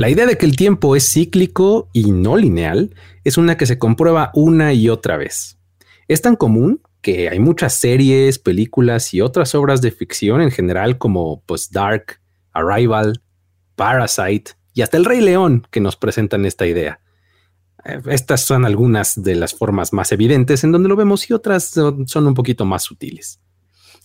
La idea de que el tiempo es cíclico y no lineal es una que se comprueba una y otra vez. Es tan común que hay muchas series, películas y otras obras de ficción en general como pues Dark, Arrival, Parasite y hasta El Rey León que nos presentan esta idea. Eh, estas son algunas de las formas más evidentes en donde lo vemos y otras son un poquito más sutiles.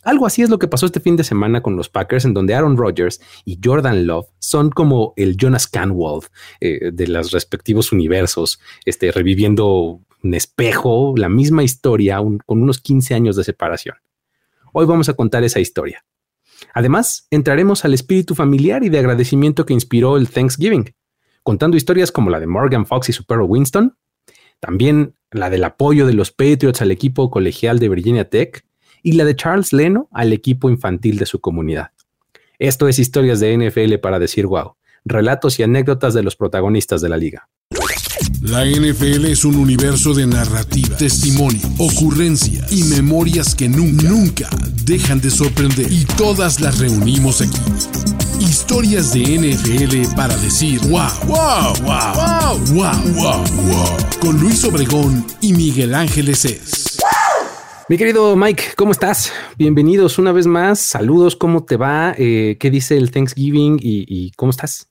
Algo así es lo que pasó este fin de semana con los Packers, en donde Aaron Rodgers y Jordan Love son como el Jonas Canwald eh, de los respectivos universos, este, reviviendo un espejo, la misma historia con unos 15 años de separación. Hoy vamos a contar esa historia. Además, entraremos al espíritu familiar y de agradecimiento que inspiró el Thanksgiving, contando historias como la de Morgan Fox y su perro Winston, también la del apoyo de los Patriots al equipo colegial de Virginia Tech y la de Charles Leno al equipo infantil de su comunidad. Esto es historias de NFL para decir wow, relatos y anécdotas de los protagonistas de la liga. La NFL es un universo de narrativa, testimonio, ocurrencia y memorias que nunca, nunca dejan de sorprender. Y todas las reunimos aquí. Historias de NFL para decir wow, wow, wow, wow, wow, wow, wow. Con Luis Obregón y Miguel Ángeles es. Mi querido Mike, ¿cómo estás? Bienvenidos una vez más. Saludos, ¿cómo te va? Eh, ¿Qué dice el Thanksgiving y, cómo estás?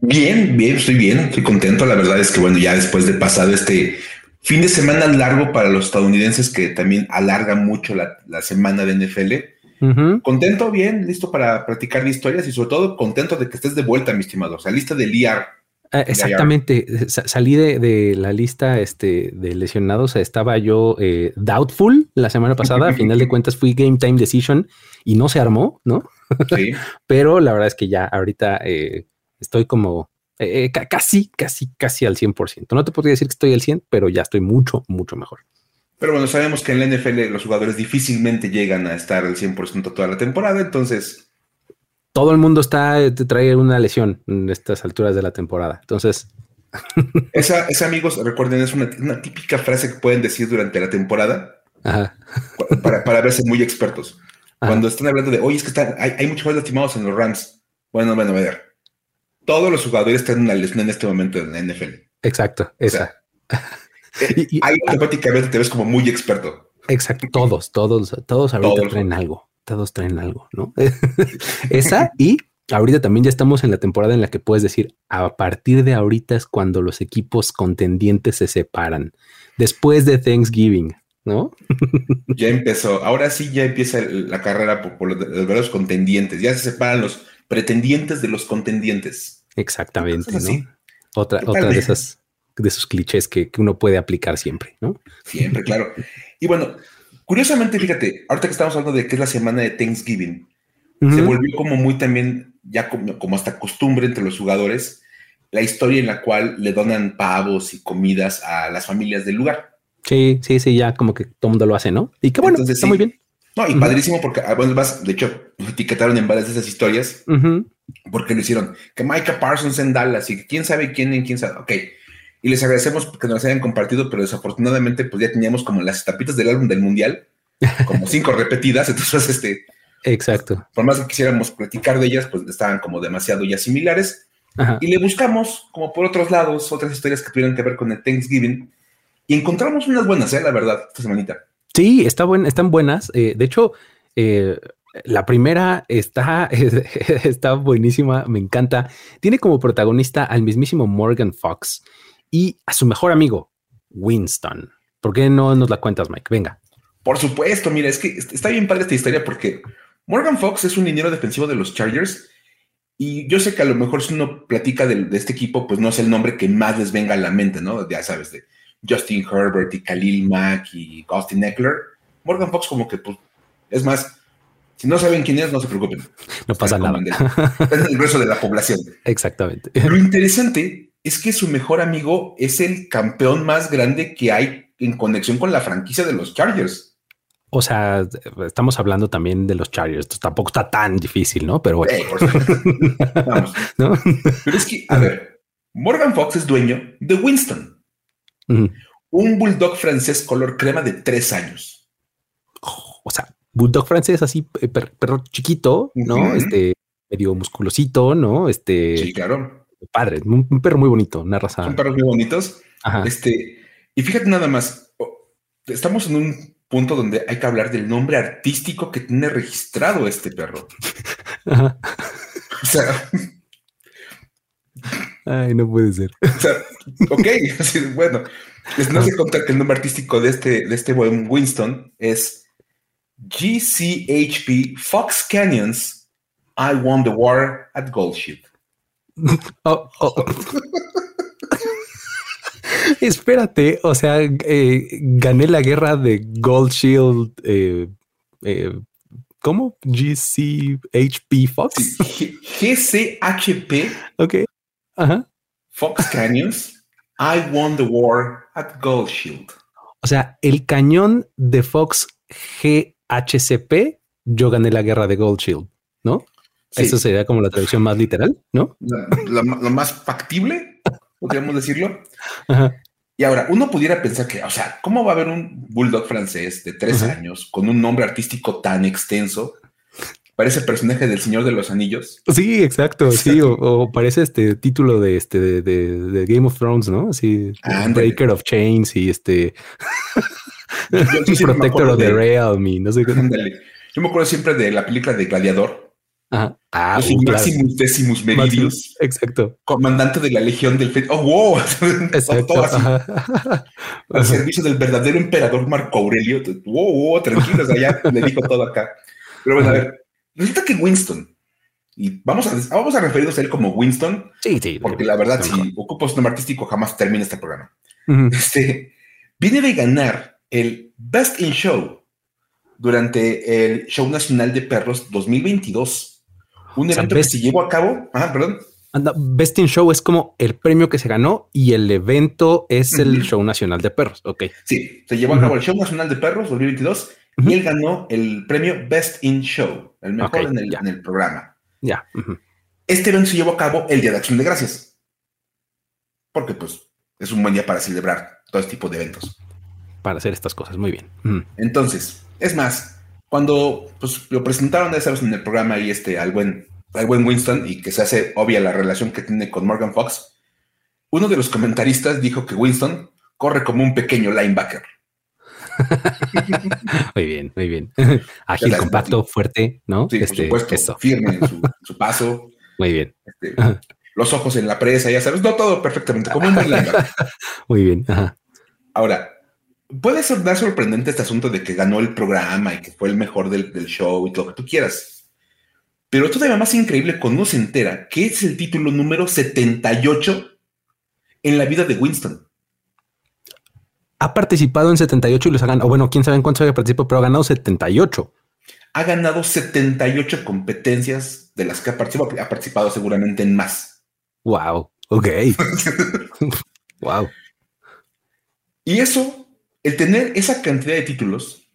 Bien, bien, estoy bien, estoy contento. La verdad es que, bueno, ya después de pasado este fin de semana largo para los estadounidenses, que también alarga mucho la, semana de NFL, contento, bien, listo para practicar historias y sobre todo contento de que estés de vuelta, mi estimado. O sea, lista del IAR Ah, exactamente, salí de, la lista este, de lesionados, estaba yo eh, doubtful la semana pasada, a final de cuentas fui game time decision y no se armó, ¿no? Sí. Pero la verdad es que ya ahorita eh, estoy como eh, casi, casi, casi al 100%. No te podría decir que estoy al 100, pero ya estoy mucho, mucho mejor. Pero bueno, sabemos que en la NFL los jugadores difícilmente llegan a estar al 100% toda la temporada, entonces todo el mundo está, te trae una lesión en estas alturas de la temporada. Entonces. Esa, esa amigos, recuerden, es una, típica frase que pueden decir durante la temporada Para, para, verse muy expertos. Cuando están hablando de, oye, es que están, hay, hay muchos lastimados en los Rams. Bueno, bueno, a ver. Todos los jugadores están en una lesión en este momento en la NFL. Exacto, esa. Eh, ahí automáticamente te ves como muy experto. Exacto, todos, todos, todos ahorita traen algo todos traen algo, ¿no? Esa y ahorita también ya estamos en la temporada en la que puedes decir, a partir de ahorita es cuando los equipos contendientes se separan, después de Thanksgiving, ¿no? ya empezó, ahora sí ya empieza la carrera por, los, contendientes, ya se separan los pretendientes de los contendientes. Exactamente, ¿no? Otra, otra de esas de esos clichés que, que, uno puede aplicar siempre, ¿no? Siempre, claro. Y bueno, Curiosamente, fíjate, ahorita que estamos hablando de que es la semana de Thanksgiving, se volvió como muy también, ya como, hasta costumbre entre los jugadores, la historia en la cual le donan pavos y comidas a las familias del lugar. Sí, sí, sí, ya como que todo el mundo lo hace, ¿no? Y qué bueno, está muy bien. No, y padrísimo porque, ah, bueno, más, de hecho, etiquetaron en varias de esas historias porque lo hicieron. Que Micah Parsons en Dallas y quién sabe quién en quién sabe. Ok, y les agradecemos que nos hayan compartido, pero desafortunadamente pues ya teníamos como las tapitas del álbum del mundial, como cinco repetidas, entonces este... Exacto. Por más que quisiéramos platicar de ellas, pues estaban como demasiado ya similares. Y le buscamos, como por otros lados, otras historias que tuvieran que ver con el Thanksgiving. Y encontramos unas buenas, ¿eh? la verdad, esta semanita. Sí, está buen, están buenas. Eh, de hecho, eh, la primera está, está buenísima, me encanta. Tiene como protagonista al mismísimo Morgan Fox y a su mejor amigo, Winston. ¿Por qué no nos la cuentas, Mike? Venga. Por supuesto, mira, es que está bien padre esta historia porque Morgan Fox es un liniero defensivo de los Chargers y yo sé que a lo mejor si uno platica de, este equipo, pues no es el nombre que más les venga a la mente, ¿no? Ya sabes, de Justin Herbert y Khalil Mack y Austin Eckler. Morgan Fox como que, pues, es más, si no saben quién es, no se preocupen. No pasa nada. Es el grueso de la población. Exactamente. Lo interesante es que su mejor amigo es el campeón más grande que hay en conexión con la franquicia de los Chargers. O sea, estamos hablando también de los Chargers. tampoco está tan difícil, ¿no? Pero bueno. Vamos. Pero es que, a ver, Morgan Fox es dueño de Winston, un bulldog francés color crema de tres años. o sea, bulldog francés así, perro chiquito, ¿no? Este medio musculosito, ¿no? Este. Sí, claro padre, un, perro muy bonito, una raza. Son perros muy bonitos. Este, y fíjate nada más, estamos en un punto donde hay que hablar del nombre artístico que tiene registrado este perro. O sea. Ay, no puede ser. O sea, ok, bueno, no sé contar que el nombre artístico de este, de este buen Winston es GCHP Fox Canyons. I won the war at Gold Oh, oh. Espérate, o sea, eh, gané la guerra de Gold Shield. Eh, eh, ¿Cómo? GCHP Fox. GCHP. Ok. Ajá. Fox Canyons. I won the war at Gold Shield. O sea, el cañón de Fox GHCP, yo gané la guerra de Gold Shield, ¿no? Eso sería como la traducción más literal, ¿no? lo más factible, podríamos decirlo. Y ahora, uno pudiera pensar que, o sea, ¿cómo va a haber un bulldog francés de tres años con un nombre artístico tan extenso? Parece personaje del Señor de los Anillos. Sí, exacto. Sí, o, parece este título de este de, Game of Thrones, ¿no? Así, Breaker of Chains y este Protector of the Realm y no sé qué. Yo me acuerdo siempre de la película de Gladiador, Ajá. Ah, Maximus Decimus Meridius. exacto. Comandante de la Legión del Fe. Oh, wow. Exacto. Al servicio del verdadero emperador Marco Aurelio. Wow, wow, tranquilos, allá le dijo todo acá. Pero bueno, a ver, resulta que Winston, y vamos a, vamos a referirnos a él como Winston. Sí, sí. Porque la verdad, si ocupo su nombre artístico, jamás termina este programa. Este viene de ganar el Best in Show durante el Show Nacional de Perros 2022 un evento que se llevó a cabo. Ah, perdón. Best in Show es como el premio que se ganó y el evento es el Show Nacional de Perros. Ok. Sí, se llevó a cabo el Show Nacional de Perros 2022 y él ganó el premio Best in Show, el mejor en, el, programa. Ya. Este evento se llevó a cabo el Día de Acción de Gracias. Porque, pues, es un buen día para celebrar todo este tipo de eventos. Para hacer estas cosas, muy bien. Entonces, es más, cuando pues, lo presentaron esa vez en el programa y este, al, buen, al buen Winston y que se hace obvia la relación que tiene con Morgan Fox, uno de los comentaristas dijo que Winston corre como un pequeño linebacker. muy bien, muy bien. Ágil, compacto, fuerte, ¿no? Sí, por este, supuesto, firme en su, paso. Muy bien. Este, los ojos en la presa, ya sabes, no todo perfectamente, como un linebacker. muy bien. Ahora, puede ser dar sorprendente este asunto de que ganó el programa y que fue el mejor del, show y todo lo que tú quieras. Pero todavía más increíble cuando uno se entera que es el título número 78 en la vida de Winston. Ha participado en 78 y los ha ganado. Bueno, quién sabe en cuántos había participado, pero ha ganado 78. Ha ganado 78 competencias de las que ha participado. Ha participado seguramente en más. Wow. Ok. wow. Y eso el tener esa cantidad de títulos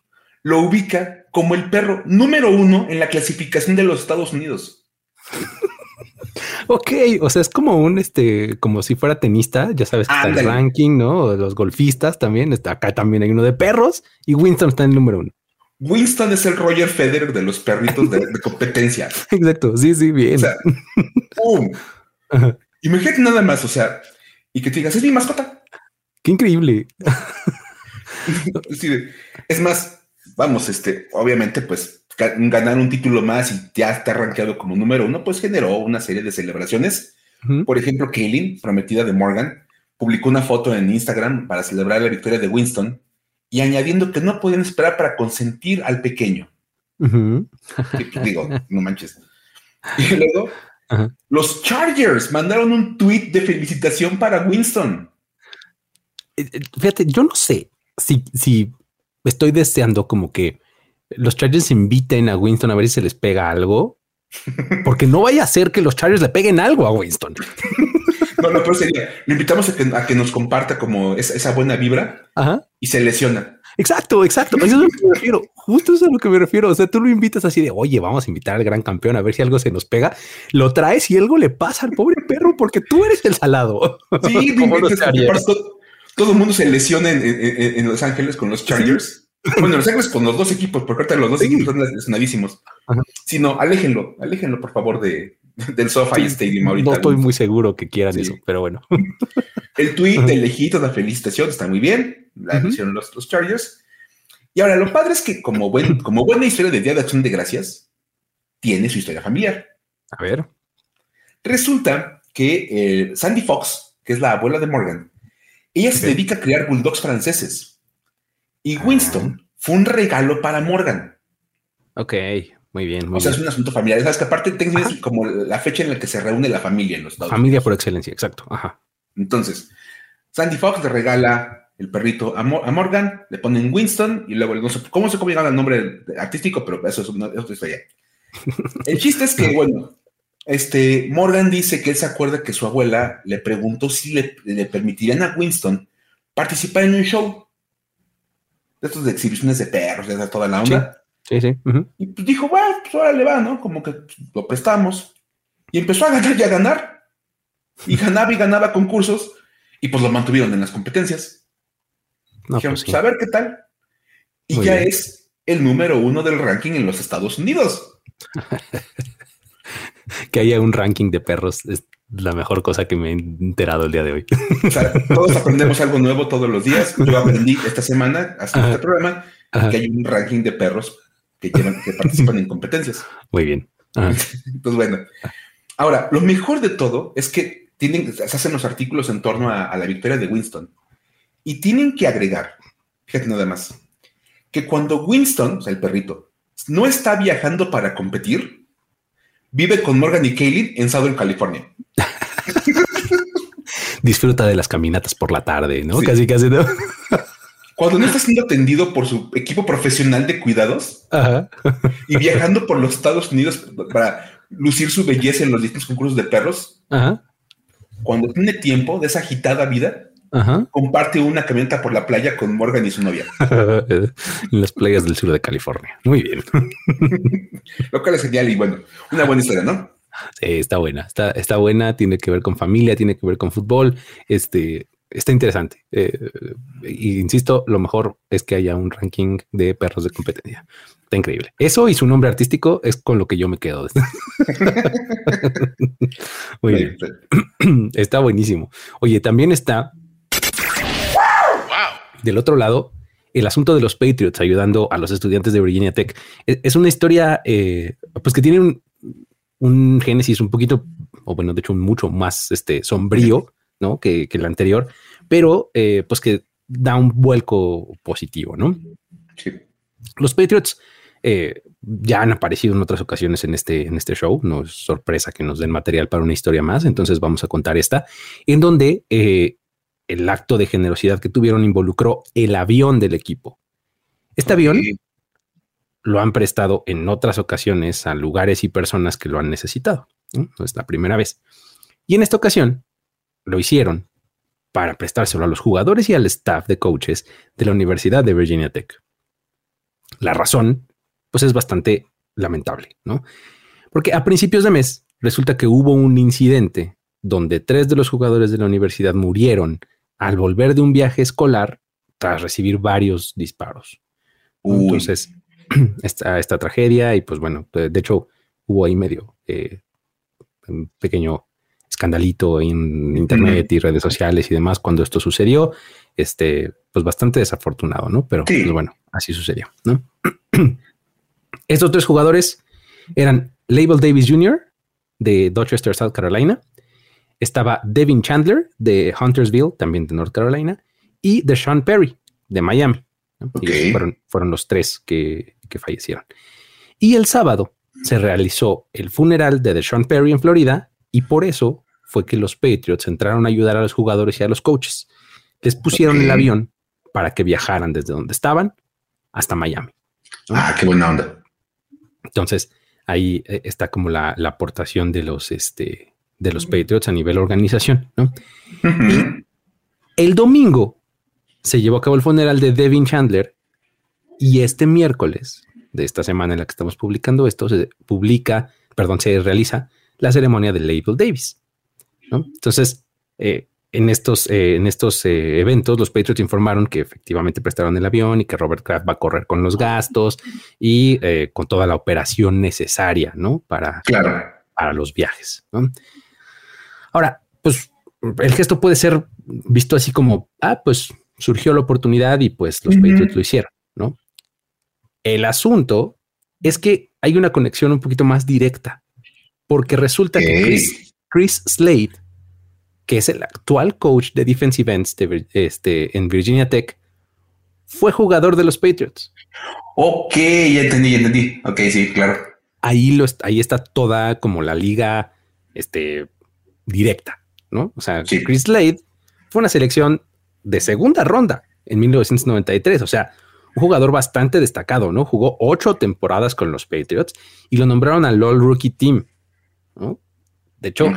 lo ubica como el perro número uno en la clasificación de los Estados Unidos. ok, o sea, es como un, este, como si fuera tenista, ya sabes que está el ranking, ¿no? Los golfistas también, está acá también hay uno de perros y Winston está en el número uno. Winston es el Roger Federer de los perritos de, competencia. Exacto, sí, sí, bien. O sea, ¡pum! Imagínate nada más, o sea, y que te digas, es mi mascota. Qué increíble. es más, vamos, este, obviamente, pues ganar un título más y ya está rankeado como número uno, pues generó una serie de celebraciones. Por ejemplo, Kaylin, prometida de Morgan, publicó una foto en Instagram para celebrar la victoria de Winston y añadiendo que no podían esperar para consentir al pequeño. Pues, digo, no manches. Y luego, los Chargers mandaron un tweet de felicitación para Winston. Eh, eh, fíjate, yo no sé si, si estoy deseando como que los Chargers inviten a Winston a ver si se les pega algo, porque no vaya a ser que los Chargers le peguen algo a Winston. No, no, pero sería, le invitamos a que, nos comparta como esa, buena vibra y se lesiona. Exacto, exacto. Eso es a lo que me refiero. Justo eso es a lo que me refiero. O sea, tú lo invitas así de, oye, vamos a invitar al gran campeón a ver si algo se nos pega. Lo traes y algo le pasa al pobre perro porque tú eres el salado. Sí, todo el mundo se lesiona en, Los Ángeles con los Chargers. Bueno, en Los Ángeles con los dos equipos, porque ahorita los dos equipos son lesionadísimos. Sino, aléjenlo, aléjenlo, por favor, de, del SoFi Stadium ahorita. No estoy muy seguro que quieran eso, pero bueno. El tweet de lejito, la felicitación, está muy bien. La hicieron los, los Chargers. Y ahora, lo padre es que, como, buen, como buena historia de Día de Acción de Gracias, tiene su historia familiar. A ver. Resulta que eh, Sandy Fox, que es la abuela de Morgan, ella se dedica a criar bulldogs franceses. Y Winston fue un regalo para Morgan. Ok, muy bien. Muy o sea, bien. es un asunto familiar. Sabes que aparte Thanksgiving es como la fecha en la que se reúne la familia en los Estados Familia Unidos. por excelencia, exacto. Ajá. Entonces, Sandy Fox le regala el perrito a, Mo- a Morgan, le ponen Winston y luego no sé cómo se cómo llega el nombre artístico, pero eso es una, eso allá. El chiste es que, bueno, este Morgan dice que él se acuerda que su abuela le preguntó si le, le permitirían a Winston participar en un show de estos de exhibiciones de perros, de toda la onda. Sí, sí. Y pues dijo, bueno, pues ahora le va, ¿no? Como que lo prestamos. Y empezó a ganar y a ganar. Y ganaba y ganaba concursos. Y pues lo mantuvieron en las competencias. No, Dijeron, pues sí. pues a ver qué tal. Y Muy ya bien. es el número uno del ranking en los Estados Unidos. Que haya un ranking de perros es la mejor cosa que me he enterado el día de hoy. O sea, todos aprendemos algo nuevo todos los días. Yo aprendí esta semana, haciendo Ajá. este programa, Ajá. que hay un ranking de perros que, llevan, que participan en competencias. Muy bien. Ajá. Pues bueno. Ahora, lo mejor de todo es que tienen, se hacen los artículos en torno a, a la victoria de Winston. Y tienen que agregar, fíjate nada más, que cuando Winston, o sea, el perrito, no está viajando para competir, vive con Morgan y Kaylin en Southern California. Disfruta de las caminatas por la tarde, ¿no? Sí. Casi, casi. ¿no? Cuando no está siendo atendido por su equipo profesional de cuidados Ajá. y viajando por los Estados Unidos para lucir su belleza en los distintos concursos de perros, Ajá. cuando tiene tiempo de esa agitada vida, Ajá. comparte una camioneta por la playa con Morgan y su novia, en las playas del sur de California. Muy bien. lo cual es genial y bueno, una buena historia, ¿no? Sí, está buena, está, está buena, tiene que ver con familia, tiene que ver con fútbol, este, está interesante. Eh, insisto, lo mejor es que haya un ranking de perros de competencia. Está increíble. Eso y su nombre artístico es con lo que yo me quedo. Muy bien, está buenísimo. Oye, también está del otro lado el asunto de los Patriots ayudando a los estudiantes de Virginia Tech. Es, es una historia eh, pues que tiene un, un génesis un poquito, o bueno, de hecho, mucho más este sombrío, ¿no? Que, que el anterior, pero eh, pues que da un vuelco positivo, ¿no? Sí. Los Patriots eh, ya han aparecido en otras ocasiones en este, en este show. No es sorpresa que nos den material para una historia más. Entonces vamos a contar esta, en donde eh, el acto de generosidad que tuvieron involucró el avión del equipo. Este avión lo han prestado en otras ocasiones a lugares y personas que lo han necesitado. ¿no? No es la primera vez. Y en esta ocasión lo hicieron para prestárselo a los jugadores y al staff de coaches de la Universidad de Virginia Tech. La razón, pues es bastante lamentable, ¿no? Porque a principios de mes resulta que hubo un incidente donde tres de los jugadores de la universidad murieron al volver de un viaje escolar tras recibir varios disparos. Uy. Entonces, esta, esta tragedia y pues bueno, de, hecho hubo ahí medio eh, un pequeño escandalito en internet y redes sociales y demás cuando esto sucedió, este, pues bastante desafortunado, ¿no? Pero Sí. pues bueno, así sucedió, ¿no? Estos tres jugadores eran Label Davis Jr. de Dorchester, South Carolina, estaba Devin Chandler de Huntersville, también de North Carolina, y Deshaun Perry de Miami. ¿no? Fueron, fueron los tres que, que fallecieron. Y el sábado se realizó el funeral de Deshaun Perry en Florida y por eso fue que los Patriots entraron a ayudar a los jugadores y a los coaches. Les pusieron el avión para que viajaran desde donde estaban hasta Miami. Ah, qué buena onda. Entonces, ahí eh, está como la, la aportación de los, este, de los Patriots a nivel organización. ¿no? El domingo se llevó a cabo el funeral de Devin Chandler y este miércoles de esta semana en la que estamos publicando esto se publica, perdón, se realiza la ceremonia de Label Davis. ¿no? Entonces, eh, en estos, eh, en estos eh, eventos, los Patriots informaron que efectivamente prestaron el avión y que Robert Kraft va a correr con los gastos y eh, con toda la operación necesaria, ¿no? Para, Claro. para los viajes. Ahora, pues el gesto puede ser visto así como, ah, pues surgió la oportunidad y pues los Patriots lo hicieron, ¿no? El asunto es que hay una conexión un poquito más directa, porque resulta que Chris, Chris, Slade, que es el actual coach de defensive ends este, en Virginia Tech, fue jugador de los Patriots. Ok, ya entendí, ya entendí. Ok, sí, claro. Ahí, lo, ahí está toda como la liga este, directa, ¿no? O sea, Chris Slade fue una selección de segunda ronda en 1993, o sea, un jugador bastante destacado, ¿no? Jugó ocho temporadas con los Patriots y lo nombraron al All Rookie Team, ¿no? De hecho,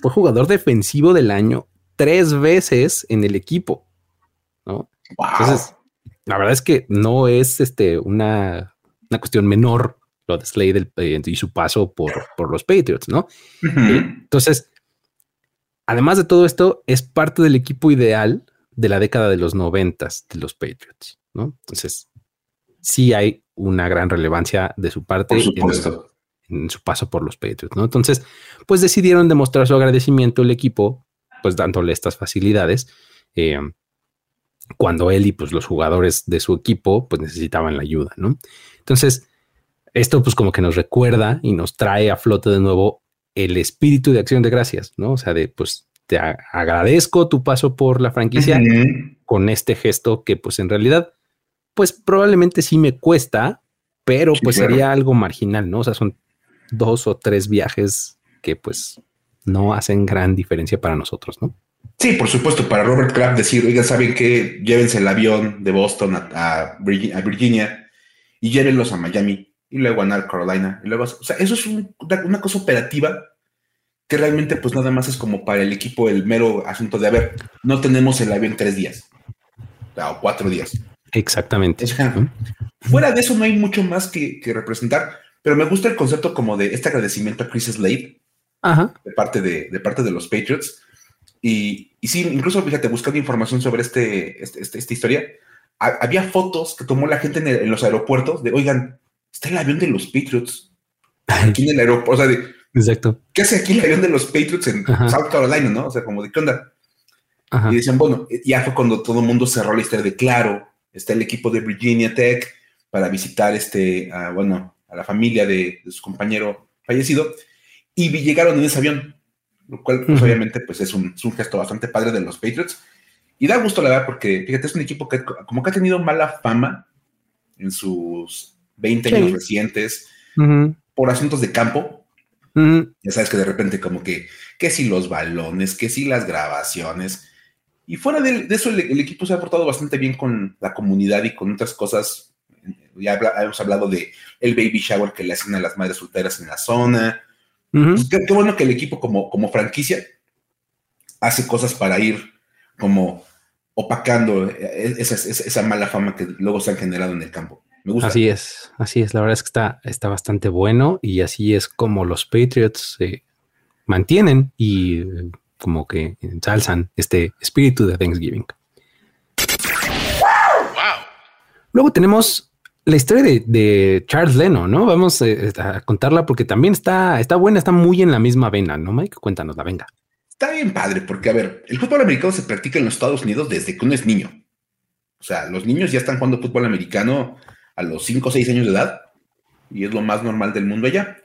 fue jugador defensivo del año tres veces en el equipo, ¿no? Entonces, la verdad es que no es este, una, una cuestión menor lo de Slade eh, y su paso por, por los Patriots, ¿no? Entonces, además de todo esto, es parte del equipo ideal de la década de los noventas de los Patriots, ¿no? Entonces, sí hay una gran relevancia de su parte En, su paso por los Patriots, ¿no? Entonces, pues decidieron demostrar su agradecimiento al equipo, pues dándole estas facilidades. Eh, cuando él y pues los jugadores de su equipo pues necesitaban la ayuda, ¿no? Entonces, esto pues como que nos recuerda y nos trae a flote de nuevo el espíritu de acción de gracias, ¿no? O sea, de pues te agradezco tu paso por la franquicia con este gesto que pues en realidad pues probablemente sí me cuesta, pero pues sería algo marginal, ¿no? O sea, son dos o tres viajes que pues no hacen gran diferencia para nosotros, ¿no? Sí, por supuesto, para Robert Kraft decir, oigan, ¿saben qué? Llévense el avión de Boston a, Virginia, y llévenlos a Miami y luego a North Carolina. Y luego, o sea, eso es una cosa operativa que realmente pues nada más es como para el equipo el mero asunto de, a ver, no tenemos el avión tres días o cuatro días. Exactamente. fuera de eso no hay mucho más que, representar, pero me gusta el concepto como de este agradecimiento a Chris Slade de parte de, de parte de los Patriots y, y sí, incluso, fíjate, buscando información sobre este, este, este esta historia, había fotos que tomó la gente en, los aeropuertos de, oigan, está el avión de los Patriots aquí en el aeropuerto. O sea, de, Exacto. ¿qué hace aquí el avión de los Patriots en South Carolina, no? O sea, como de qué onda. Y decían, bueno, ya fue cuando todo el mundo cerró la historia de, claro, está el equipo de Virginia Tech para visitar, este, bueno, a la familia de, de su compañero fallecido. Y llegaron en ese avión lo cual pues, obviamente pues es un, gesto bastante padre de los Patriots. Y da gusto la verdad porque, fíjate, es un equipo que como que ha tenido mala fama en sus 20 años recientes por asuntos de campo. Ya sabes que de repente como que, que si los balones, que si las grabaciones. Y fuera de, eso, el, equipo se ha portado bastante bien con la comunidad y con otras cosas. Ya hemos hablado de el baby shower que le hacen a las madres solteras en la zona pues, qué, bueno que el equipo como, como franquicia hace cosas para ir como opacando esa, mala fama que luego se han generado en el campo. Me gusta. Así es, así es. La verdad es que está, está bastante bueno y así es como los Patriots se mantienen y eh, como que ensalzan este espíritu de Thanksgiving. Luego tenemos la historia de, Charles Leno, ¿no? Vamos eh, a contarla porque también está, está buena, está muy en la misma vena, ¿no, Mike? Cuéntanos, la venga. Está bien padre, porque a ver, el fútbol americano se practica en los Estados Unidos desde que uno es niño. O sea, los niños ya están jugando fútbol americano a los 5 o 6 años de edad y es lo más normal del mundo allá.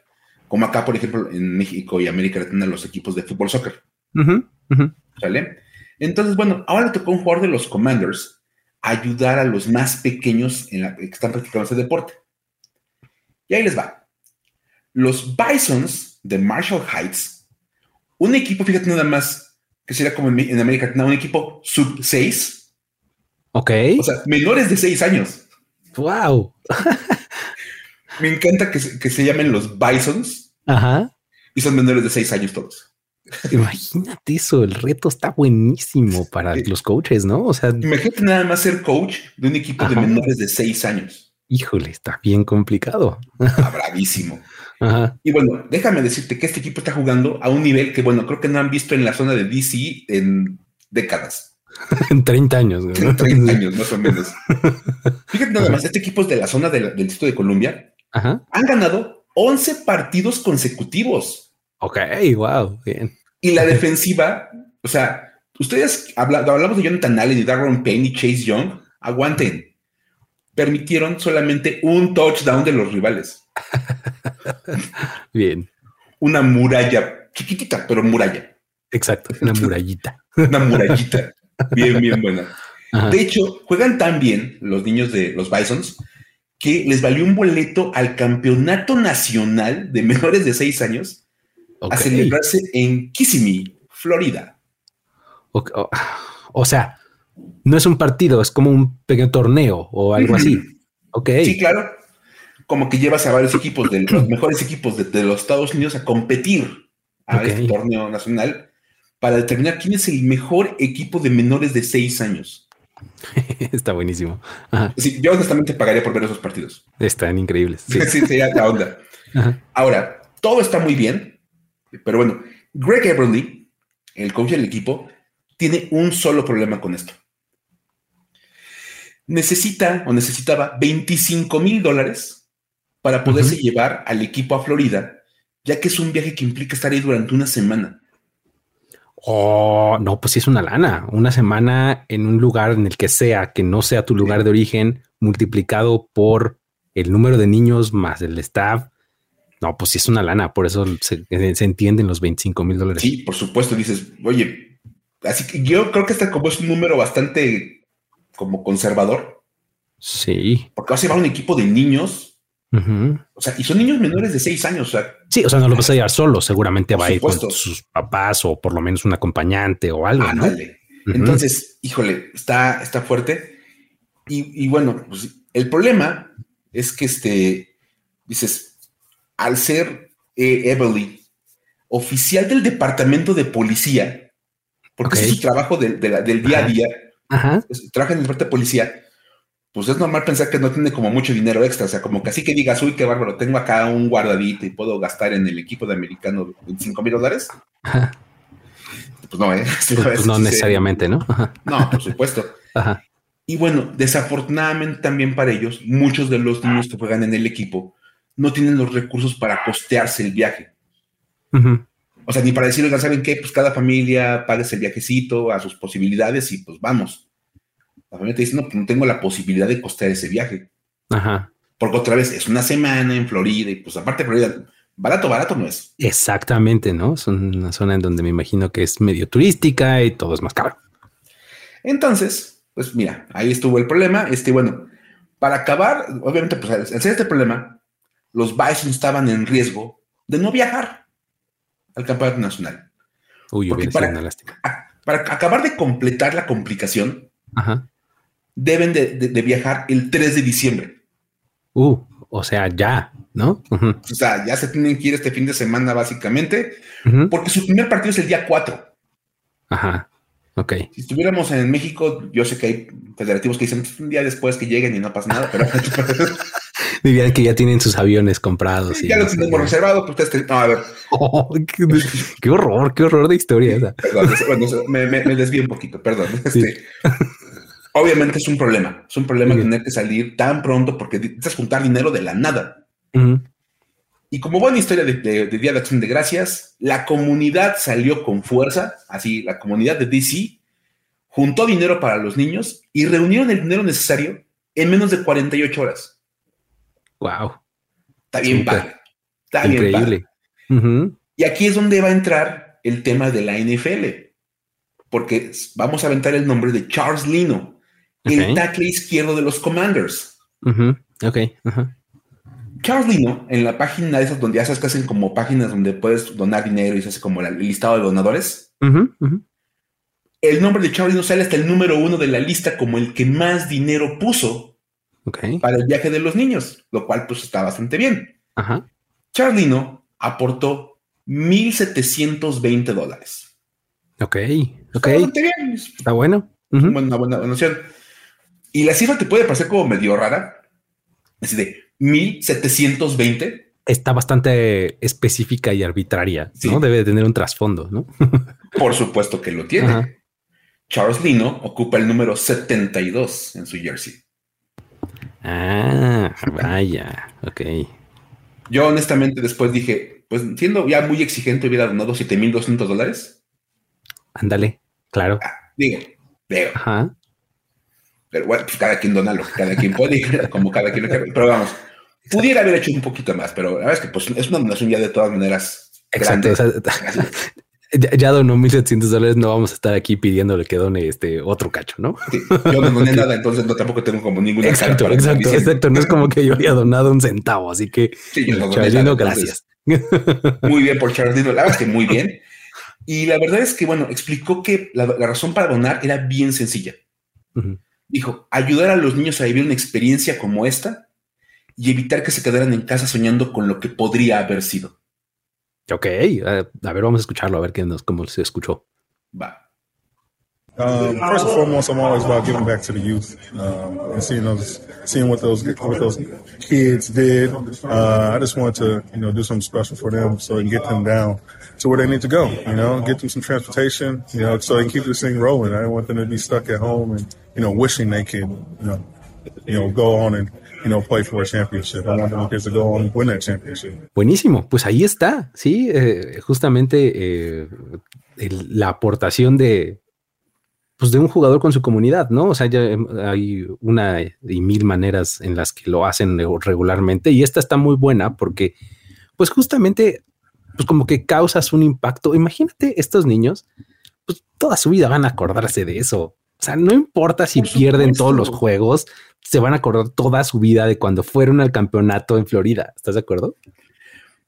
Como acá, por ejemplo, en México y América tienen los equipos de fútbol soccer. ¿Sale? Entonces, bueno, ahora tocó un jugador de los Commanders ayudar a los más pequeños en la, que están practicando ese deporte. Y ahí les va. Los Bisons de Marshall Heights, un equipo, fíjate nada más, que sería como en, América Latina, un equipo sub 6. Ok. O sea, menores de 6 años. Wow. Me encanta que, que se llamen los Bisons. Ajá. Y son menores de 6 años todos. Imagínate eso, el reto está buenísimo para los coaches, ¿no? O sea, imagínate nada más ser coach de un equipo de menores de seis años. Híjole, está bien complicado. Está bravísimo. Y bueno, déjame decirte que este equipo está jugando a un nivel que, bueno, creo que no han visto en la zona de DC en décadas. en 30 años. En 30 años, más o menos. Fíjate nada más, este equipo es de la zona del Distrito de Columbia. Han ganado 11 partidos consecutivos. Ok, wow, bien. Y la defensiva, o sea, ustedes hablamos de Jonathan Allen y Darren Payne y Chase Young, aguanten. Permitieron solamente un touchdown de los rivales. bien. Una muralla chiquitita, pero muralla. Exacto, una murallita. una murallita. Bien, bien buena. De hecho, juegan tan bien los niños de los Bisons que les valió un boleto al campeonato nacional de menores de seis años a celebrarse en Kissimmee, Florida. O, sea, no es un partido, es como un pequeño torneo o algo así. Ok. Sí, claro. Como que llevas a varios equipos de los mejores equipos de, los Estados Unidos a competir a este torneo nacional para determinar quién es el mejor equipo de menores de seis años. Está buenísimo. Sí, yo honestamente pagaría por ver esos partidos. Están increíbles. Sí, sería la onda. Ahora, todo está muy bien, pero bueno, Greg Everly, el coach del equipo, tiene un solo problema con esto. Necesita o necesitaba 25 mil dólares para poderse llevar al equipo a Florida, ya que es un viaje que implica estar ahí durante una semana. Oh, no, pues sí es una lana. Una semana en un lugar en el que sea, que no sea tu lugar de origen, multiplicado por el número de niños más el staff. No, pues sí es una lana. Por eso se, entienden los 25 mil dólares. Sí, por supuesto. Dices, oye, así que yo creo que este como es un número bastante como conservador. Sí. Porque va a ser un equipo de niños o sea, y son niños menores de seis años. O sea, sí, o sea, no lo vas a llevar solo. Seguramente va a ir con sus papás o por lo menos un acompañante o algo. Entonces, híjole, está, está fuerte. Y, bueno, pues, el problema es que este dices, al ser eh, Everly oficial del departamento de policía, porque es su trabajo del día a día, trabaja en el departamento de policía pues es normal pensar que no tiene como mucho dinero extra, o sea, como que así que digas, uy, qué bárbaro, tengo acá un guardadito y puedo gastar en el equipo de americano 25 mil dólares. Pues no, ¿eh? Pues, pues no necesariamente, ¿no? No, por supuesto. Y bueno, desafortunadamente también para ellos, muchos de los niños que juegan en el equipo no tienen los recursos para costearse el viaje. O sea, ni para decirles, ¿saben qué? Pues cada familia pague el viajecito a sus posibilidades y pues vamos. La familia te dice, no, pues no tengo la posibilidad de costear ese viaje. Ajá. Porque otra vez es una semana en Florida y pues aparte Florida, barato, barato no es. Exactamente, ¿no? Es una zona en donde me imagino que es medio turística y todo es más caro. Entonces, pues mira, ahí estuvo el problema. Este, bueno, para acabar, obviamente, pues al ser este problema, los Bison estaban en riesgo de no viajar al campeonato nacional. Uy, Porque para, una lástima. para acabar de completar la complicación, Ajá deben de, viajar el 3 de diciembre. Uh, o sea, ya, ¿no? O sea, ya se tienen que ir este fin de semana básicamente, porque su primer partido es el día 4. Ajá. Ok. Si estuviéramos en México, yo sé que hay federativos que dicen pues, un día después que lleguen y no pasa nada, pero. Dirían que ya tienen sus aviones comprados. ya los tenemos reservados, pues ustedes. No, a ver. Oh, qué, horror, qué horror de historia esa. Perdón, me, me, desvío un poquito, perdón. Este, Obviamente es un problema, es un problema tener que salir tan pronto porque necesitas juntar dinero de la nada. Y como buena historia de, Día de Acción de Gracias, la comunidad salió con fuerza, así la comunidad de DC juntó dinero para los niños y reunieron el dinero necesario en menos de 48 horas. Wow. Está bien padre. Está Increíble. bien padre. Y aquí es donde va a entrar el tema de la NFL, porque vamos a aventar el nombre de Charles Lino el tackle izquierdo de los Commanders. Ok. Charles Lino, en la página de esas donde ya sabes que hacen como páginas donde puedes donar dinero y se hace como el listado de donadores. El nombre de Charles Lino sale hasta el número uno de la lista como el que más dinero puso para el viaje de los niños, lo cual pues está bastante bien. Charles Lino aportó 1.720 dólares. Ok, ok. Está, bien. está bueno. Una buena donación. Y la cifra te puede parecer como medio rara, así de 1720. Está bastante específica y arbitraria, ¿no? Debe tener un trasfondo, ¿no? Por supuesto que lo tiene. Charles Lino ocupa el número 72 en su jersey. Ah, vaya, ok. Yo honestamente después dije, pues siendo ya muy exigente, hubiera donado 7.200 dólares. Ándale, claro. Ah, digo, digo. Ajá. Pero bueno, pues cada quien dona lo que cada quien puede, como cada quien lo quiere. Pero vamos, pudiera haber hecho un poquito más, pero la verdad es que pues, es una donación ya de todas maneras. Exacto. ya, donó 1.700 dólares, no vamos a estar aquí pidiéndole que done este otro cacho, ¿no? yo no doné nada, entonces no tampoco tengo como ninguna. Exacto, exacto, exacto. No es como que yo había donado un centavo, así que sí, yo gracias. Muy bien por Charles la verdad es que muy bien. Y la verdad es que, bueno, explicó que la, razón para donar era bien sencilla. Dijo, ayudar a los niños a vivir una experiencia como esta y evitar que se quedaran en casa soñando con lo que podría haber sido. Ok, a ver, vamos a escucharlo, a ver qué nos, cómo se escuchó. Va. Um, first and foremost, I'm always about giving back to the youth um, and seeing those, seeing what those what those kids did. Uh, I just want to, you know, do something special for them so I can get them down to where they need to go. You know, get them some transportation. You know, so they can keep this thing rolling. I don't want them to be stuck at home and you know wishing they could, you know, you know, go on and you know, play for a championship. I want them to go on and win that championship. Buenísimo, pues ahí está, sí, eh, justamente eh, la aportación de pues de un jugador con su comunidad, ¿no? O sea, ya em, hay una y mil maneras en las que lo hacen regularmente y esta está muy buena porque, pues justamente, pues como que causas un impacto. Imagínate estos niños, pues toda su vida van a acordarse de eso. O sea, no importa si pierden todos los juegos, se van a acordar toda su vida de cuando fueron al campeonato en Florida. ¿Estás de acuerdo?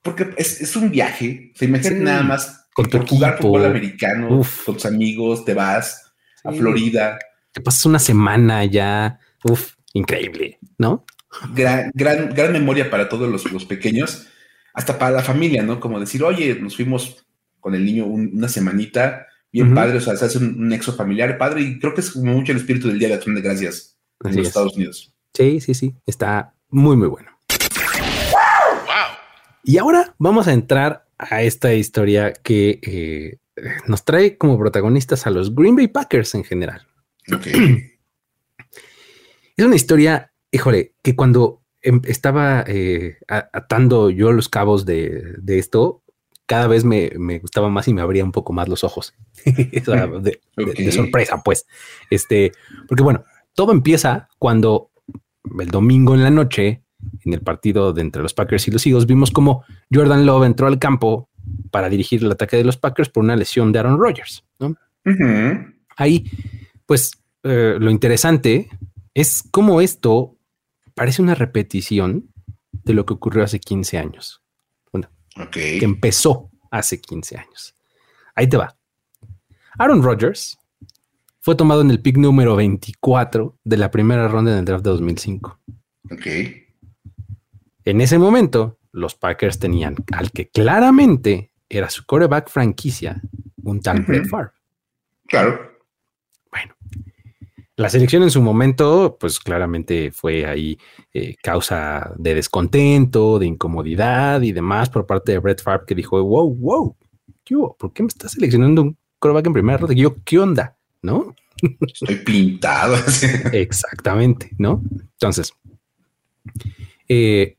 Porque es, un viaje. Se imagina nada más con tu jugar fútbol americano, con tus amigos, te vas a Florida. Te pasas una semana ya, uf, increíble, ¿no? Gran, gran, gran memoria para todos los, pequeños, hasta para la familia, ¿no? Como decir, oye, nos fuimos con el niño una semanita, bien padre, o sea, se hace un, nexo familiar padre, y creo que es como mucho el espíritu del Día de Acción de Gracias en los Estados Unidos. Sí, sí, sí, está muy, muy bueno. Y ahora vamos a entrar a esta historia que eh, nos trae como protagonistas a los Green Bay Packers en general. Es una historia, híjole, que cuando em, estaba eh, atando yo los cabos de, esto, cada vez me, gustaba más y me abría un poco más los ojos. de, de, sorpresa, pues. Este, porque bueno, todo empieza cuando el domingo en la noche, en el partido de entre los Packers y los Eagles, vimos como Jordan Love entró al campo para dirigir el ataque de los Packers por una lesión de Aaron Rodgers. Ahí, pues, eh, lo interesante es cómo esto parece una repetición de lo que ocurrió hace 15 años. Que empezó hace 15 años. Ahí te va. Aaron Rodgers fue tomado en el pick número 24 de la primera ronda en el draft de 2005. Ok. En ese momento, los Packers tenían al que claramente era su coreback franquicia, un tal Brett Favre. Claro. Bueno, la selección en su momento, pues claramente fue ahí eh, causa de descontento, de incomodidad y demás por parte de Brett Favre que dijo, wow, wow, ¿qué ¿por qué me estás seleccionando un coreback en primera ronda? Yo, ¿qué onda? ¿No? Estoy pintado. Exactamente, ¿no? Entonces, eh,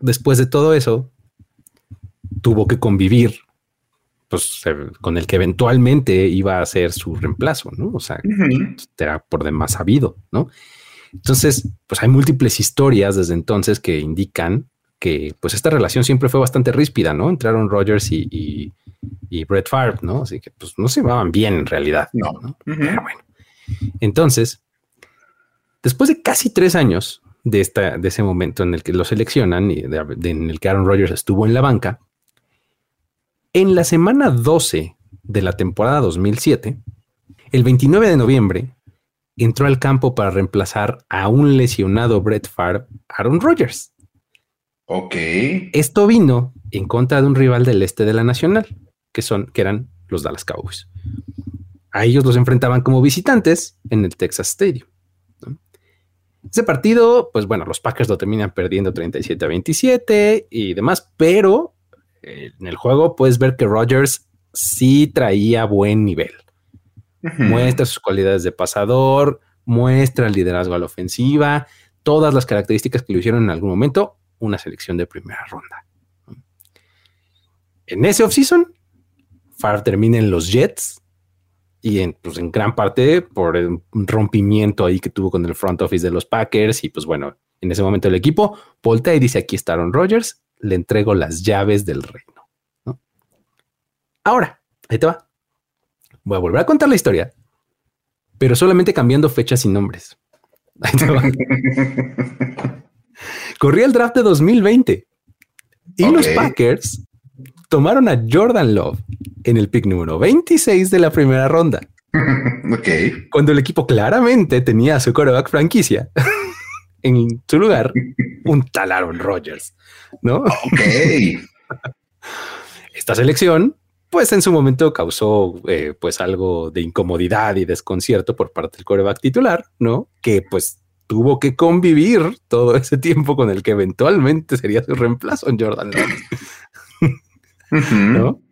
después de todo eso, tuvo que convivir pues, con el que eventualmente iba a ser su reemplazo, ¿no? O sea, era por demás sabido, ¿no? Entonces, pues hay múltiples historias desde entonces que indican que pues esta relación siempre fue bastante ríspida, ¿no? Entraron Rogers y, y, Brett Favre, ¿no? Así que pues no se llevaban bien en realidad. No. Pero bueno. Entonces, después de casi tres años, de, esta, de ese momento en el que lo seleccionan y en el que Aaron Rodgers estuvo en la banca. En la semana 12 de la temporada 2007, el 29 de noviembre, entró al campo para reemplazar a un lesionado Brett Favre, Aaron Rodgers. Ok. Esto vino en contra de un rival del este de la Nacional, que, son, que eran los Dallas Cowboys. A ellos los enfrentaban como visitantes en el Texas Stadium. Ese partido, pues bueno, los Packers lo terminan perdiendo 37 a 27 y demás, pero en el juego puedes ver que Rodgers sí traía buen nivel. Muestra sus cualidades de pasador, muestra el liderazgo a la ofensiva, todas las características que lo hicieron en algún momento una selección de primera ronda. En ese offseason, Favre termina en los Jets y en, pues, en gran parte por un rompimiento ahí que tuvo con el front office de los Packers. Y pues bueno, en ese momento el equipo voltea y dice: Aquí está Aaron Rodgers, le entrego las llaves del reino. Ahora, ahí te va. Voy a volver a contar la historia, pero solamente cambiando fechas y nombres. Ahí te va. Corría el draft de 2020 y los Packers tomaron a Jordan Love en el pick número 26 de la primera ronda. ok. Cuando el equipo claramente tenía a su quarterback franquicia en su lugar, un tal Aaron Rodgers, ¿no? Ok. Esta selección, pues en su momento causó eh, pues algo de incomodidad y desconcierto por parte del quarterback titular, ¿no? Que pues tuvo que convivir todo ese tiempo con el que eventualmente sería su reemplazo en Jordan Love. ¿No?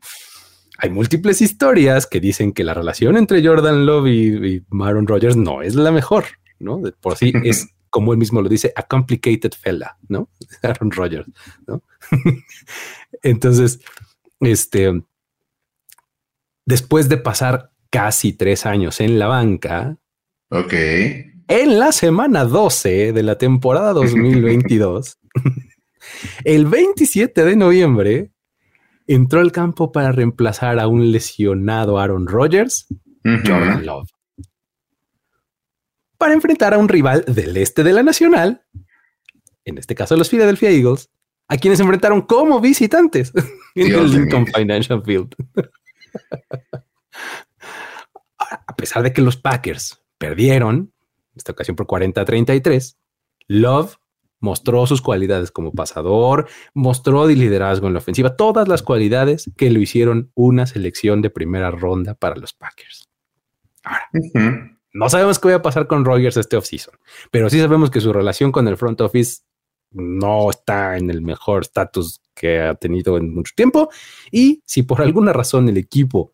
Hay múltiples historias que dicen que la relación entre Jordan Love y, y Aaron Rodgers no es la mejor, ¿no? De por sí es, como él mismo lo dice, a complicated fella, ¿no? Aaron Rodgers, ¿no? Entonces, este, después de pasar casi tres años en la banca, ok en la semana 12 de la temporada 2022, el 27 de noviembre, entró al campo para reemplazar a un lesionado Aaron Rodgers, Jordan Love, para enfrentar a un rival del este de la Nacional, en este caso los Philadelphia Eagles, a quienes enfrentaron como visitantes en el Lincoln Financial Field. a pesar de que los Packers perdieron, esta ocasión por 40 a 33, Love mostró sus cualidades como pasador, mostró liderazgo en la ofensiva, todas las cualidades que lo hicieron una selección de primera ronda para los Packers. Ahora, no sabemos qué va a pasar con Rogers este offseason, pero sí sabemos que su relación con el front office no está en el mejor estatus que ha tenido en mucho tiempo. Y si por alguna razón el equipo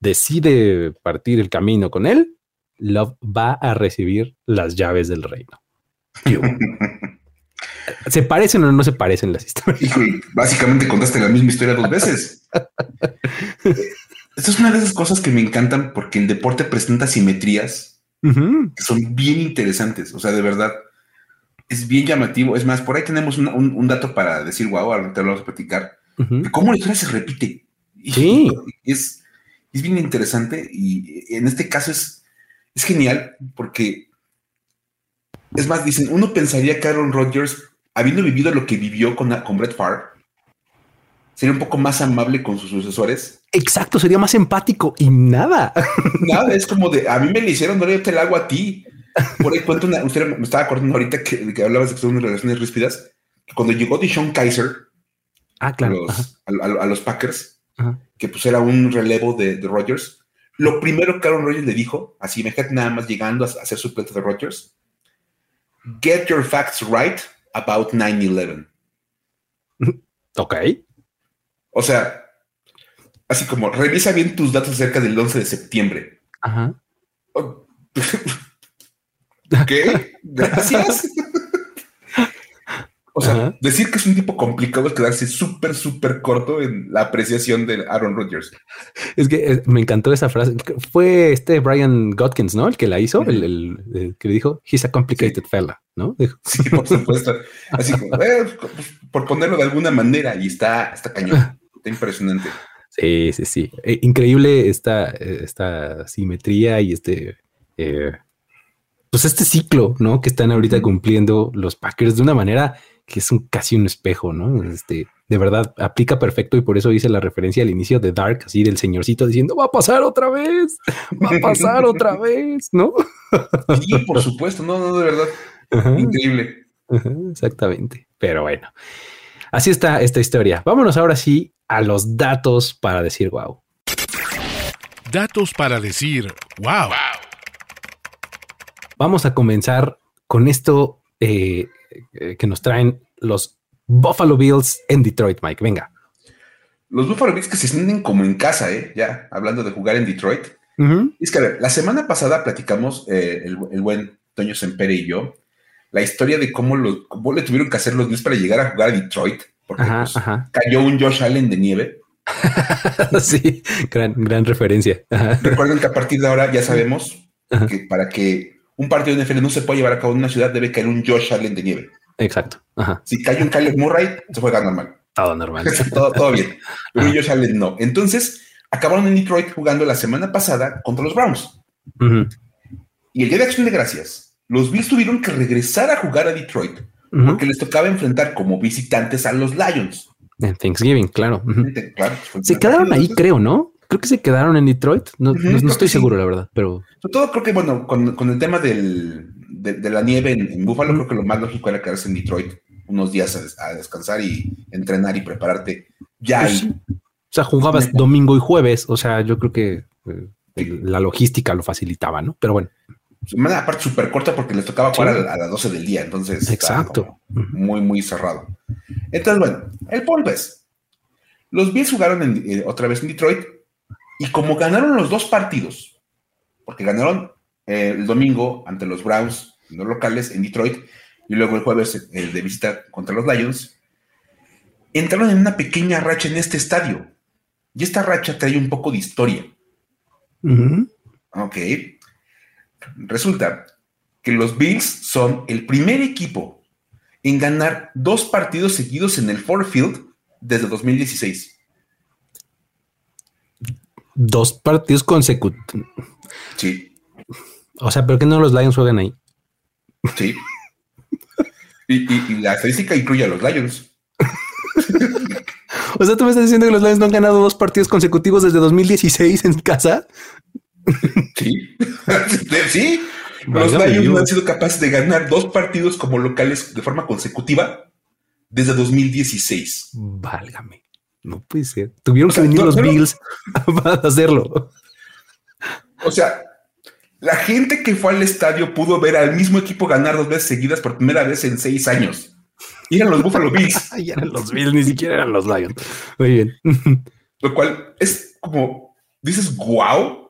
decide partir el camino con él, Love va a recibir las llaves del reino. ¿Se parecen o no se parecen las historias? básicamente contaste la misma historia dos veces. Esta es una de esas cosas que me encantan porque el deporte presenta simetrías que son bien interesantes. O sea, de verdad, es bien llamativo. Es más, por ahí tenemos un, dato para decir, wow, ahora te lo vamos a platicar. cómo la historia se repite. Sí. es, es bien interesante y en este caso es es genial porque, es más, dicen, uno pensaría que Aaron Rodgers, habiendo vivido lo que vivió con, con Brett Favre, sería un poco más amable con sus sucesores. Exacto, sería más empático y nada. Nada, es como de, a mí me le hicieron, no le el agua a ti. Por ahí cuento una, usted me estaba acordando ahorita que, que hablabas de que son relaciones ríspidas, que cuando llegó Deshaun Kaiser ah, claro. a, los, Packers, que pues era un relevo de, de Rodgers, lo primero que Aaron Rodgers le dijo, así imagínate nada más llegando a, hacer su suplente de Rodgers, get your facts right about 9-11. Ok. O sea, así como revisa bien tus datos acerca del 11 de septiembre. Ajá. ¿Qué? Gracias. O sea, decir que es un tipo complicado es quedarse súper, súper corto en la apreciación de Aaron Rodgers. Es que eh, me encantó esa frase. Fue este Brian Godkins, ¿no? El que la hizo, el, que le dijo, he's a complicated fella, ¿no? Sí, por supuesto. Así como, eh, por ponerlo de alguna manera, y está, está cañón. Está impresionante. Sí, sí, sí. Eh, increíble esta, esta simetría y este, pues este ciclo, ¿no? Que están ahorita cumpliendo los Packers de una manera que es un, casi un espejo, ¿no? Este, de verdad, aplica perfecto y por eso hice la referencia al inicio de Dark, así del señorcito diciendo, va a pasar otra vez, va a pasar otra vez, ¿no? Sí, por supuesto, no, no, de verdad. Increíble. exactamente. Pero bueno, así está esta historia. Vámonos ahora sí a los datos para decir wow. Datos para decir wow. Vamos a comenzar con esto eh, eh, que nos traen los Buffalo Bills en Detroit, Mike. Venga. Los Buffalo Bills que se sienten como en casa, ¿eh? Ya, hablando de jugar en Detroit. Es que, a ver, la semana pasada platicamos, eh, el, buen Toño Sempere y yo, la historia de cómo, lo, le tuvieron que hacer los Bills para llegar a jugar a Detroit, porque pues, cayó un Josh Allen de nieve. sí, gran, gran referencia. Recuerden que a partir de ahora ya sabemos que para que un partido de NFL no se pueda llevar a cabo en una ciudad debe caer un Josh Allen de nieve. Exacto. Si cae un Caleb Murray, se juega normal. Todo normal. todo, todo, bien. Un Josh Allen no. Entonces, acabaron en Detroit jugando la semana pasada contra los Browns. Y el día de acción de gracias, los Bills tuvieron que regresar a jugar a Detroit porque les tocaba enfrentar como visitantes a los Lions. En Thanksgiving, claro. se quedaron ahí, creo, ¿no? Creo que se quedaron en Detroit. No, estoy seguro, la verdad, pero. Sobre todo creo que, bueno, con, el tema del, de, la nieve en, Buffalo, creo que lo más lógico era quedarse en Detroit unos días a, descansar y entrenar y prepararte ya. Pues o sea, jugabas domingo y jueves. O sea, yo creo que eh, la logística lo facilitaba, ¿no? Pero bueno. Semana aparte súper corta porque les tocaba jugar a, las 12 del día. Entonces, exacto. Muy, muy cerrado. Entonces, bueno, el Polves. Los Bills jugaron eh, otra vez en Detroit y como ganaron los dos partidos, porque ganaron eh, el domingo ante los Browns, los locales en Detroit, y luego el jueves de visita contra los Lions, entraron en una pequeña racha en este estadio. Y esta racha trae un poco de historia. Ok. Resulta que los Bills son el primer equipo en ganar dos partidos seguidos en el Ford Field desde 2016. Dos partidos consecutivos. Sí. O sea, ¿pero qué no los Lions juegan ahí? Sí. y, la estadística incluye a los Lions. o sea, tú me estás diciendo que los Lions no han ganado dos partidos consecutivos desde 2016 en casa. Sí, sí. Los Lions no han sido capaces de ganar dos partidos como locales de forma consecutiva desde 2016. Válgame. No puede ser. Tuvieron que venir los Bills para hacerlo. O sea, la gente que fue al estadio pudo ver al mismo equipo ganar dos veces seguidas por primera vez en seis años. Y eran los Buffalo Bills. y eran los Bills, ni siquiera eran los Lions. Muy bien. Lo cual es como, dices, wow,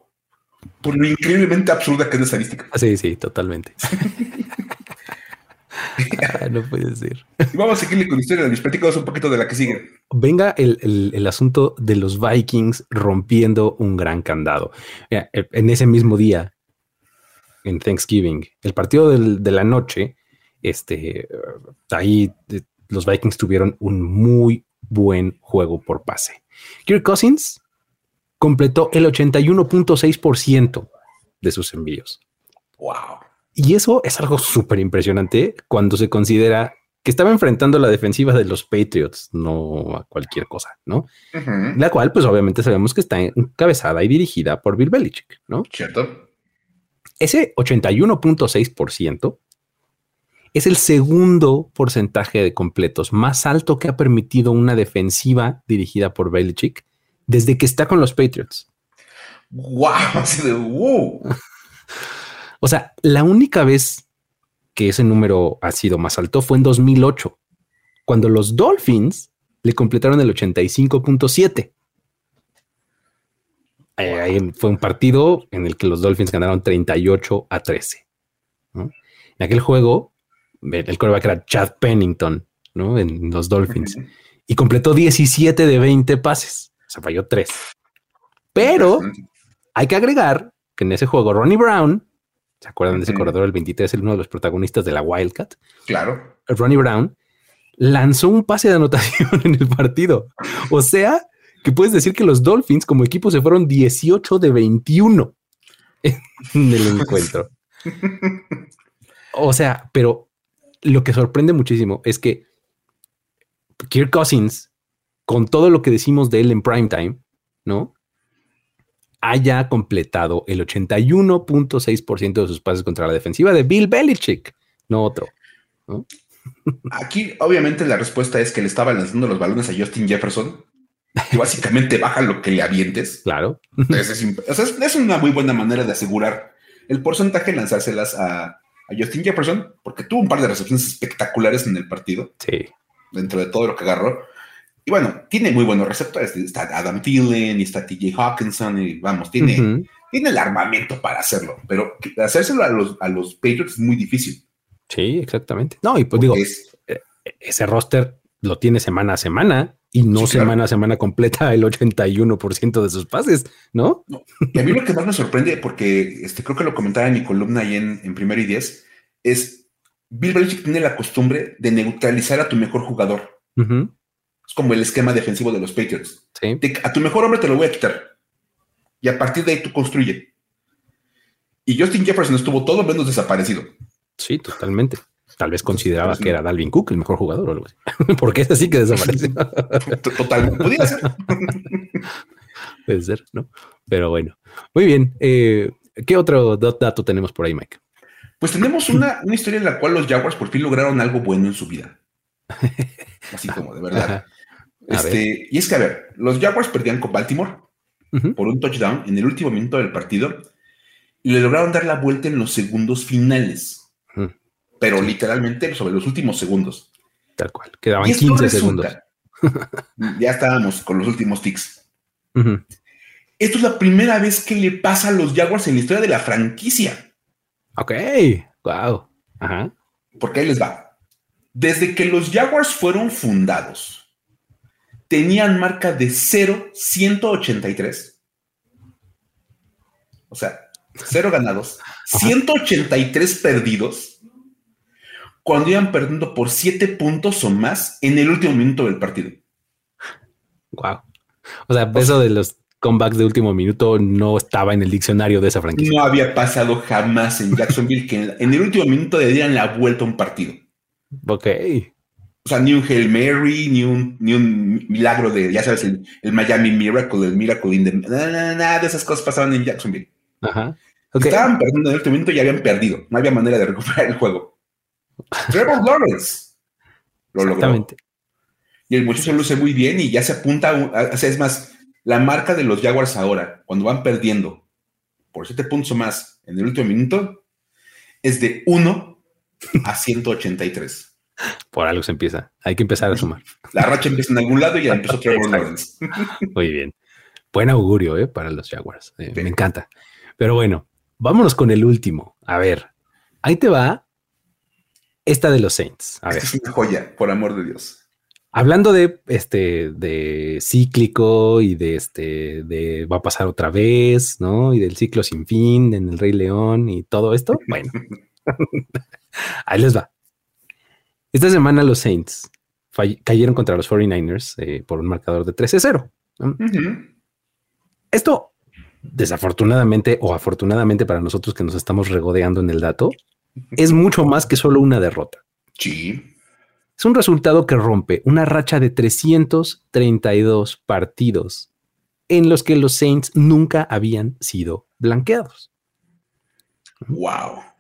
por lo increíblemente absurda que es la estadística. Sí, sí, totalmente. Ah, no puede ser. vamos a seguirle con la historia de mis un poquito de la que sigue. Venga el, asunto de los Vikings rompiendo un gran candado. en ese mismo día, en Thanksgiving, el partido de la noche, este, ahí eh, los Vikings tuvieron un muy buen juego por pase. Kirk Cousins completó el 81.6% de sus envíos. Wow. Y eso es algo súper impresionante cuando se considera que estaba enfrentando la defensiva de los Patriots, no a cualquier cosa, ¿no? La cual, pues obviamente sabemos que está encabezada y dirigida por Bill Belichick, ¿no? Cierto. Ese 81.6% es el segundo porcentaje de completos más alto que ha permitido una defensiva dirigida por Belichick desde que está con los Patriots. Wow, o sea, la única vez que ese número ha sido más alto fue en 2008, cuando los Dolphins le completaron el 85.7. Ahí fue un partido en el que los Dolphins ganaron 38 a 13. En aquel juego, el coreback era Chad Pennington, ¿no? En los Dolphins. Y completó 17 de 20 pases se falló tres. Pero hay que agregar que en ese juego Ronnie Brown, ¿se acuerdan de ese corredor el 23, el uno de los protagonistas de la Wildcat? Claro. Ronnie Brown lanzó un pase de anotación en el partido. O sea, que puedes decir que los Dolphins como equipo se fueron 18 de 21 en el encuentro. O sea, pero lo que sorprende muchísimo es que Kirk Cousins con todo lo que decimos de él en primetime, ¿no? Haya completado el 81.6% de sus pases contra la defensiva de Bill Belichick, no otro. Aquí, obviamente, la respuesta es que le estaba lanzando los balones a Justin Jefferson. Y básicamente baja lo que le avientes. Claro. Es, una muy buena manera de asegurar el porcentaje de lanzárselas a, a Justin Jefferson, porque tuvo un par de recepciones espectaculares en el partido. Sí. Dentro de todo lo que agarró. Y bueno, tiene muy buenos receptores. Está Adam Thielen y está TJ Hawkinson y vamos, tiene, tiene el armamento para hacerlo, pero hacérselo a los, a los Patriots es muy difícil. Sí, exactamente. No, y pues digo, eh, ese roster lo tiene semana a semana. y no semana a semana completa el 81% de sus pases, ¿no? Y a mí lo que más me sorprende, porque este, creo que lo comentaba en mi columna ahí en, en Primero y Diez, es Bill Belichick tiene la costumbre de neutralizar a tu mejor jugador. Es como el esquema defensivo de los Patriots. a tu mejor hombre te lo voy a quitar. Y a partir de ahí tú construye. Y Justin Jefferson estuvo todo menos desaparecido. Sí, totalmente. Tal vez consideraba que era Dalvin Cook el mejor jugador o algo así. Porque es así que desapareció. Totalmente. Podría ser. Puede ser, ¿no? Pero bueno. Muy bien. Eh, ¿Qué otro dato tenemos por ahí, Mike? Pues tenemos una, historia en la cual los Jaguars por fin lograron algo bueno en su vida. Así como de verdad. Este, y es que, a ver, los Jaguars perdían con Baltimore por un touchdown en el último minuto del partido y le lograron dar la vuelta en los segundos finales pero literalmente sobre los últimos segundos. Tal cual, quedaban 15 segundos. ya estábamos con los últimos ticks. Esto es la primera vez que le pasa a los Jaguars en la historia de la franquicia. Ok, wow. Ajá. Porque ahí les va. Desde que los Jaguars fueron fundados, tenían marca de 0-183. O sea, cero ganados, 183 perdidos cuando iban perdiendo por siete puntos o más en el último minuto del partido. Wow. O sea, eso de los comebacks de último minuto no estaba en el diccionario de esa franquicia. No había pasado jamás en Jacksonville que en el último minuto le dieran la vuelta a un partido. Ok. O sea, ni un Hail Mary, ni un, ni un milagro de, ya sabes, el, Miami Miracle, el Miracle in the... Nada de esas cosas pasaban en Jacksonville. Ajá. Estaban perdiendo en el último minuto y habían perdido. No había manera de recuperar el juego. Trevor Lawrence lo logró. Y el muchacho luce muy bien y ya se apunta, o sea, es más, la marca de los Jaguars ahora, cuando van perdiendo por siete puntos más en el último minuto, es de 1 a 183. Por algo se empieza. Hay que empezar a sumar. La racha empieza en algún lado y ya empezó Trevor Lawrence. Muy bien. Buen augurio ¿eh? para los Jaguars. Eh, me encanta. Pero bueno, vámonos con el último. A ver, ahí te va esta de los Saints. A ver. Es una joya, por amor de Dios. Hablando de este, de cíclico y de este, de va a pasar otra vez, ¿no? Y del ciclo sin fin en el Rey León y todo esto. Bueno, ahí les va. Esta semana los Saints cayeron contra los 49ers eh, por un marcador de 13-0. Esto, desafortunadamente o afortunadamente para nosotros que nos estamos regodeando en el dato, es mucho más que solo una derrota. Sí. Es un resultado que rompe una racha de 332 partidos en los que los Saints nunca habían sido blanqueados. Wow.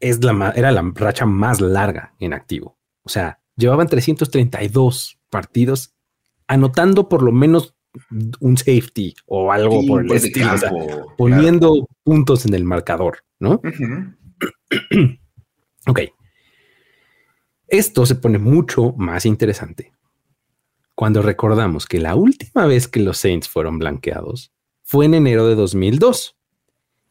Es la, era la racha más larga en activo. O sea, llevaban 332 partidos anotando por lo menos un safety o algo por el estilo, poniendo puntos en el marcador. ¿no? ok. Esto se pone mucho más interesante cuando recordamos que la última vez que los Saints fueron blanqueados fue en enero de 2002.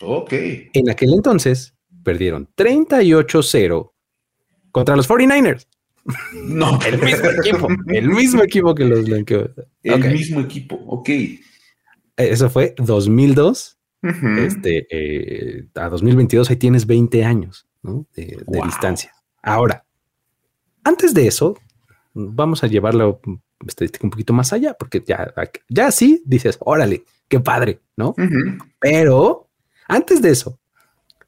Ok. En aquel entonces perdieron 38-0 contra los 49ers. No, el mismo equipo, el mismo equipo que los blanqueó. El mismo equipo, ok. Eso fue 2002 este, eh, a 2022 ahí tienes 20 años de, distancia. Ahora, antes de eso, vamos a llevarlo un poquito más allá, porque ya, ya sí dices, órale, qué padre, ¿no? Pero antes de eso,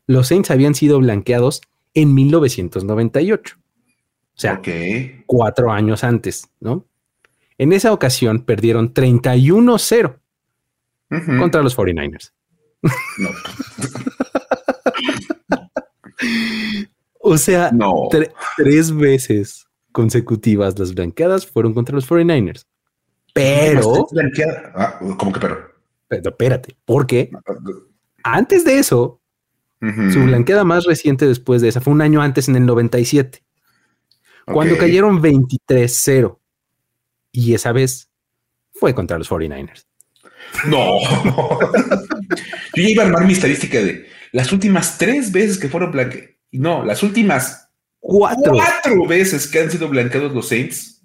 los Saints habían sido blanqueados en 1998. O sea, cuatro años antes, ¿no? En esa ocasión perdieron 31-0 contra los 49ers. No. o sea, tres veces consecutivas las blanqueadas fueron contra los 49ers. Pero. Ah, ¿Cómo que pero? Pero espérate, porque antes de eso, su blanqueada más reciente después de esa fue un año antes, en el 97, cuando cayeron 23-0. Y esa vez fue contra los 49ers. No. Yo ya iba a armar mi estadística de las últimas tres veces que fueron blanqueados. No, las últimas cuatro. cuatro veces que han sido blanqueados los Saints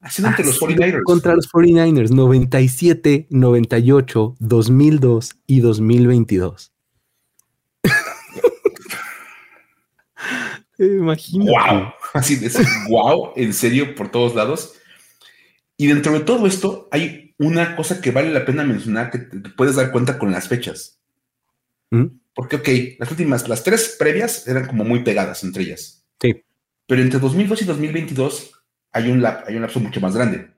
Haciendo ante los 49ers. Contra los 49ers, 97, 98, 2002 y 2022. Imagínate. Wow. Así de wow, en serio, por todos lados. Y dentro de todo esto, hay una cosa que vale la pena mencionar que te, puedes dar cuenta con las fechas. ¿Mm? Porque, ok, las últimas, las tres previas eran como muy pegadas entre ellas. Sí. Pero entre 2002 y 2022 hay un, hay un lapso mucho más grande,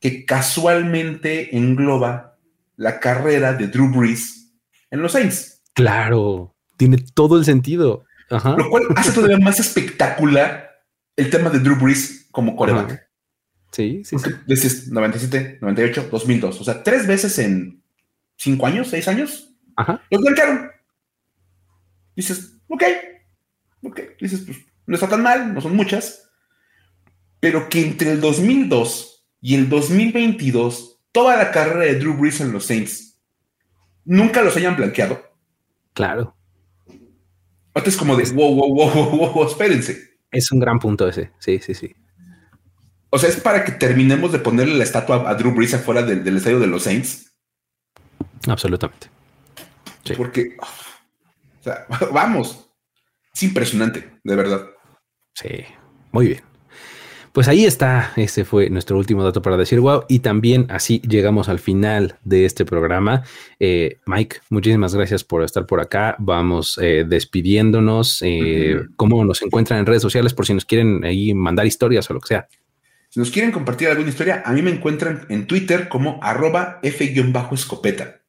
que casualmente engloba la carrera de Drew Brees en los Saints. Claro, tiene todo el sentido. Lo cual hace todavía más espectacular el tema de Drew Brees como coreback. Sí, sí, sí. Dices 97, 98, 2002. O sea, tres veces en cinco años, seis años. Ajá. Los blanquearon. Dices, ok, ok. Dices, pues no está tan mal, no son muchas. Pero que entre el 2002 y el 2022, toda la carrera de Drew Brees en los Saints nunca los hayan blanqueado. Claro. Es como de wow, wow, wow, wow, wow, espérense. Es un gran punto ese. Sí, sí, sí. O sea, es para que terminemos de ponerle la estatua a Drew Brees afuera del, estadio de los Saints. Absolutamente. Porque, o sea, vamos, es impresionante, de verdad. Sí, muy bien. Pues ahí está, ese fue nuestro último dato para decir wow. Y también así llegamos al final de este programa. Eh, Mike, muchísimas gracias por estar por acá. Vamos eh, despidiéndonos. Eh, ¿Cómo nos encuentran en redes sociales por si nos quieren ahí mandar historias o lo que sea? Si nos quieren compartir alguna historia, a mí me encuentran en Twitter como arroba F-escopeta.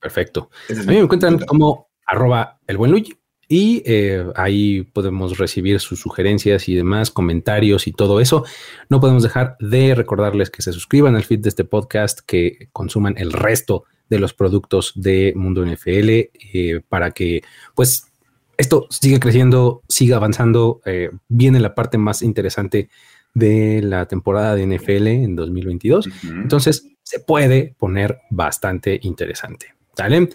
Perfecto. a mí me encuentran como arroba el buen Luigi. Y eh, ahí podemos recibir sus sugerencias y demás, comentarios y todo eso. No podemos dejar de recordarles que se suscriban al feed de este podcast, que consuman el resto de los productos de Mundo NFL eh, para que pues esto siga creciendo, siga avanzando. Eh, viene la parte más interesante de la temporada de NFL en 2022. Entonces se puede poner bastante interesante. ¿Sale?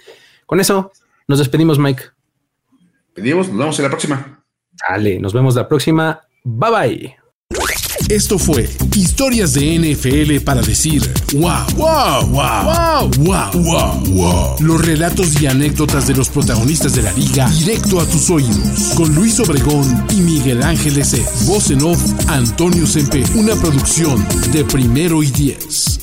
Con eso nos despedimos, Mike. Pedimos, nos vemos en la próxima. Dale, nos vemos la próxima. Bye bye. Esto fue Historias de NFL para decir wow, wow, wow, wow, wow, wow, Los relatos y anécdotas de los protagonistas de la liga directo a tus oídos. Con Luis Obregón y Miguel Ángeles es. Voz en off, Antonio Sempe. Una producción de primero y diez.